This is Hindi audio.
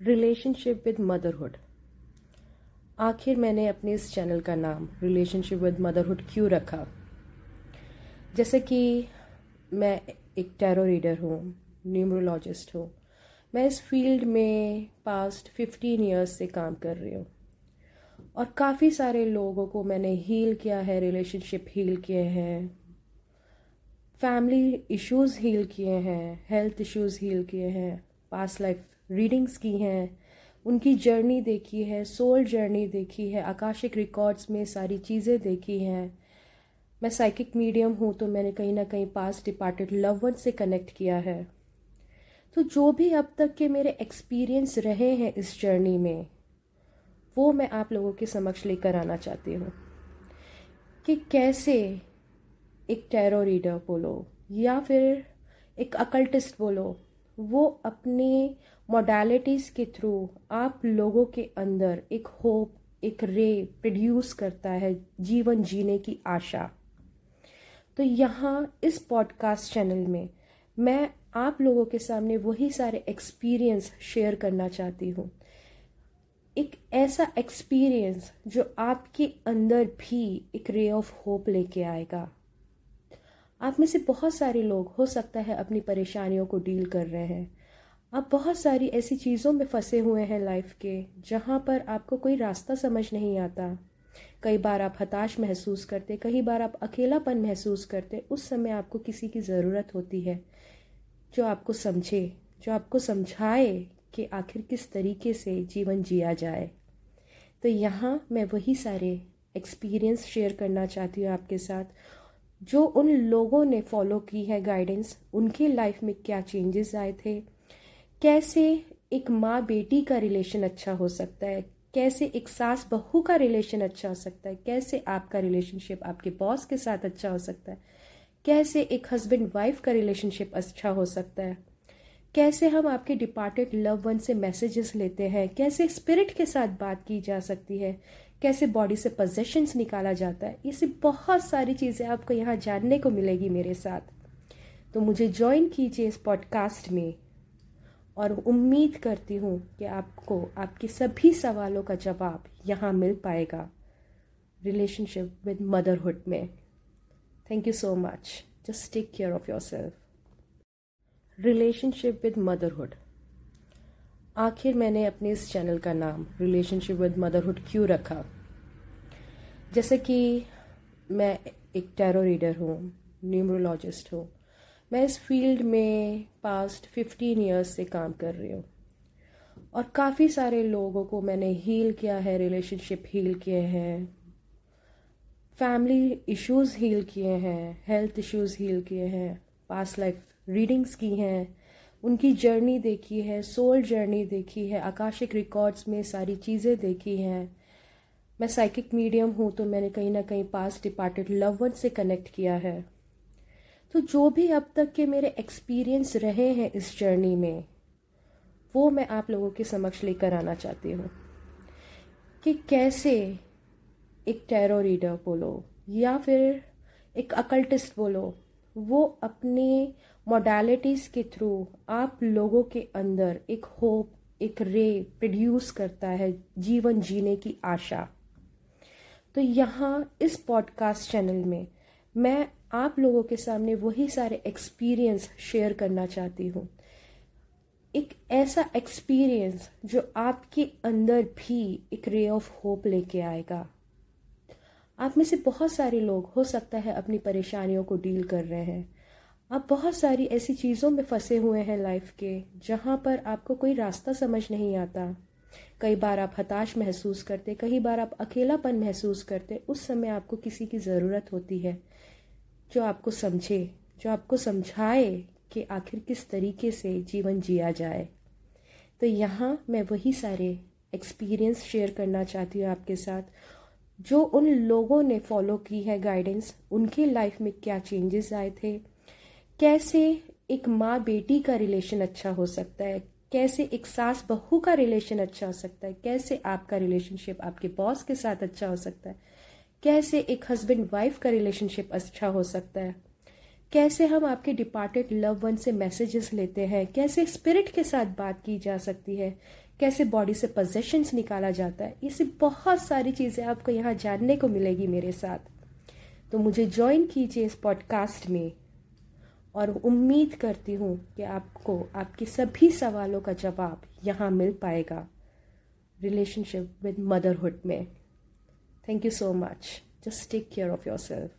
रिलेशनशिप विद मदरहुड आखिर मैंने अपने इस चैनल का नाम रिलेशनशिप विद मदरहुड क्यों रखा? जैसे कि मैं एक टैरो रीडर हूँ न्यूमरोलॉजिस्ट हूँ, मैं इस फ़ील्ड में पास्ट फिफ्टीन ईयर्स से काम कर रही हूँ। और काफ़ी सारे लोगों को मैंने हील किया है रिलेशनशिप हील किए हैं फैमिली इश्यूज़ हील किए हैं हेल्थ इश्यूज़ हील किए हैं पास्ट लाइफ रीडिंग्स की हैं, उनकी जर्नी देखी है सोल जर्नी देखी है, आकाशिक रिकॉर्ड्स में सारी चीज़ें देखी हैं। मैं साइकिक मीडियम हूँ तो मैंने कहीं ना कहीं पास डिपार्टेड लव वन से कनेक्ट किया है। तो जो भी अब तक के मेरे एक्सपीरियंस रहे हैं इस जर्नी में, वो मैं आप लोगों के समक्ष लेकर आना चाहती हूँ कि कैसे एक टैरो रीडर बोलो, या फिर एक अकल्टिस्ट बोलो, वो अपने मोडालिटीज़ के थ्रू आप लोगों के अंदर एक होप एक रे प्रोड्यूस करता है जीवन जीने की आशा। तो यहाँ इस पॉडकास्ट चैनल में मैं आप लोगों के सामने वही सारे एक्सपीरियंस शेयर करना चाहती हूँ। एक ऐसा एक्सपीरियंस जो आपके अंदर भी एक रे ऑफ़ होप लेके आएगा। आप में से बहुत सारे लोग, हो सकता है अपनी परेशानियों को डील कर रहे हैं। आप बहुत सारी ऐसी चीज़ों में फंसे हुए हैं लाइफ के, जहाँ पर आपको कोई रास्ता समझ नहीं आता। कई बार आप हताश महसूस करते, कई बार आप अकेलापन महसूस करते, उस समय आपको किसी की ज़रूरत होती है, जो आपको समझे, जो आपको समझाए कि आखिर किस तरीके से जीवन जिया जाए। तो यहाँ मैं वही सारे एक्सपीरियंस शेयर करना चाहती हूँ आपके साथ, जो उन लोगों ने फॉलो की है गाइडेंस उनके लाइफ में क्या चेंजेस आए थे कैसे एक माँ बेटी का रिलेशन अच्छा हो सकता है? कैसे एक सास बहू का रिलेशन अच्छा हो सकता है? कैसे आपका रिलेशनशिप आपके बॉस के साथ अच्छा हो सकता है? कैसे एक हस्बैंड वाइफ का रिलेशनशिप अच्छा हो सकता है? कैसे हम आपके डिपार्टेड लव वन से मैसेजेस लेते हैं? कैसे स्पिरिट के साथ बात की जा सकती है? कैसे बॉडी से पोजेशंस निकाला जाता है? ये बहुत सारी चीज़ें आपको यहाँ जानने को मिलेगी मेरे साथ। तो मुझे ज्वाइन कीजिए इस पॉडकास्ट में। और उम्मीद करती हूँ कि आपको, आपके सभी सवालों का जवाब यहाँ मिल पाएगा रिलेशनशिप विद मदरहुड में। Thank you so much just take care of yourself relationship with motherhood आखिर मैंने अपने इस चैनल का नाम रिलेशनशिप विद मदरहुड क्यों रखा? जैसे कि मैं एक टैरो रीडर हूँ न्यूमरोलॉजिस्ट हूँ मैं इस फ़ील्ड में पास्ट फिफ्टीन ईयर्स से काम कर रही हूँ। और काफ़ी सारे लोगों को मैंने हील किया है रिलेशनशिप हील किए हैं फैमिली इश्यूज़ हील किए हैं हेल्थ इश्यूज़ हील किए हैं पास्ट लाइफ रीडिंग्स की हैं, उनकी जर्नी देखी है सोल जर्नी देखी है, आकाशिक रिकॉर्ड्स में सारी चीज़ें देखी हैं। मैं साइकिक मीडियम हूँ तो मैंने कहीं ना कहीं पास डिपार्टेड लव वन से कनेक्ट किया है। तो जो भी अब तक के मेरे एक्सपीरियंस रहे हैं इस जर्नी में, वो मैं आप लोगों के समक्ष लेकर आना चाहती हूँ कि कैसे एक टैरो रीडर बोलो, या फिर एक अकल्टिस्ट बोलो, वो अपने मोडालिटीज़ के थ्रू आप लोगों के अंदर एक होप एक रे प्रोड्यूस करता है जीवन जीने की आशा। तो यहाँ इस पॉडकास्ट चैनल में मैं आप लोगों के सामने वही सारे एक्सपीरियंस शेयर करना चाहती हूँ। एक ऐसा एक्सपीरियंस जो आपके अंदर भी एक रे ऑफ़ होप लेके आएगा। आप में से बहुत सारे लोग, हो सकता है, अपनी परेशानियों को डील कर रहे हैं। आप बहुत सारी ऐसी चीज़ों में फंसे हुए हैं लाइफ के, जहाँ पर आपको कोई रास्ता समझ नहीं आता। कई बार आप हताश महसूस करते, कई बार आप अकेलापन महसूस करते, उस समय आपको किसी की ज़रूरत होती है। जो आपको समझे, जो आपको समझाए कि आखिर किस तरीके से जीवन जिया जाए। तो यहाँ मैं वही सारे एक्सपीरियंस शेयर करना चाहती हूँ आपके साथ, जो उन लोगों ने फॉलो की है गाइडेंस उनके लाइफ में क्या चेंजेस आए थे, कैसे एक माँ बेटी का रिलेशन अच्छा हो सकता है, कैसे एक सास बहू का रिलेशन अच्छा हो सकता है, कैसे आपका रिलेशनशिप आपके बॉस के साथ अच्छा हो सकता है। कैसे एक हस्बैंड वाइफ का रिलेशनशिप अच्छा हो सकता है? कैसे हम आपके डिपार्टेड लव वन से मैसेजेस लेते हैं? कैसे स्पिरिट के साथ बात की जा सकती है? कैसे बॉडी से पोजेशंस निकाला जाता है? ये सब बहुत सारी चीज़ें आपको यहाँ जानने को मिलेगी मेरे साथ। तो मुझे ज्वाइन कीजिए इस पॉडकास्ट में और उम्मीद करती हूँ कि आपको, आपके सभी सवालों का जवाब यहाँ मिल पाएगा। रिलेशनशिप विद मदरहुड में। Thank you so much. Just take care of yourself.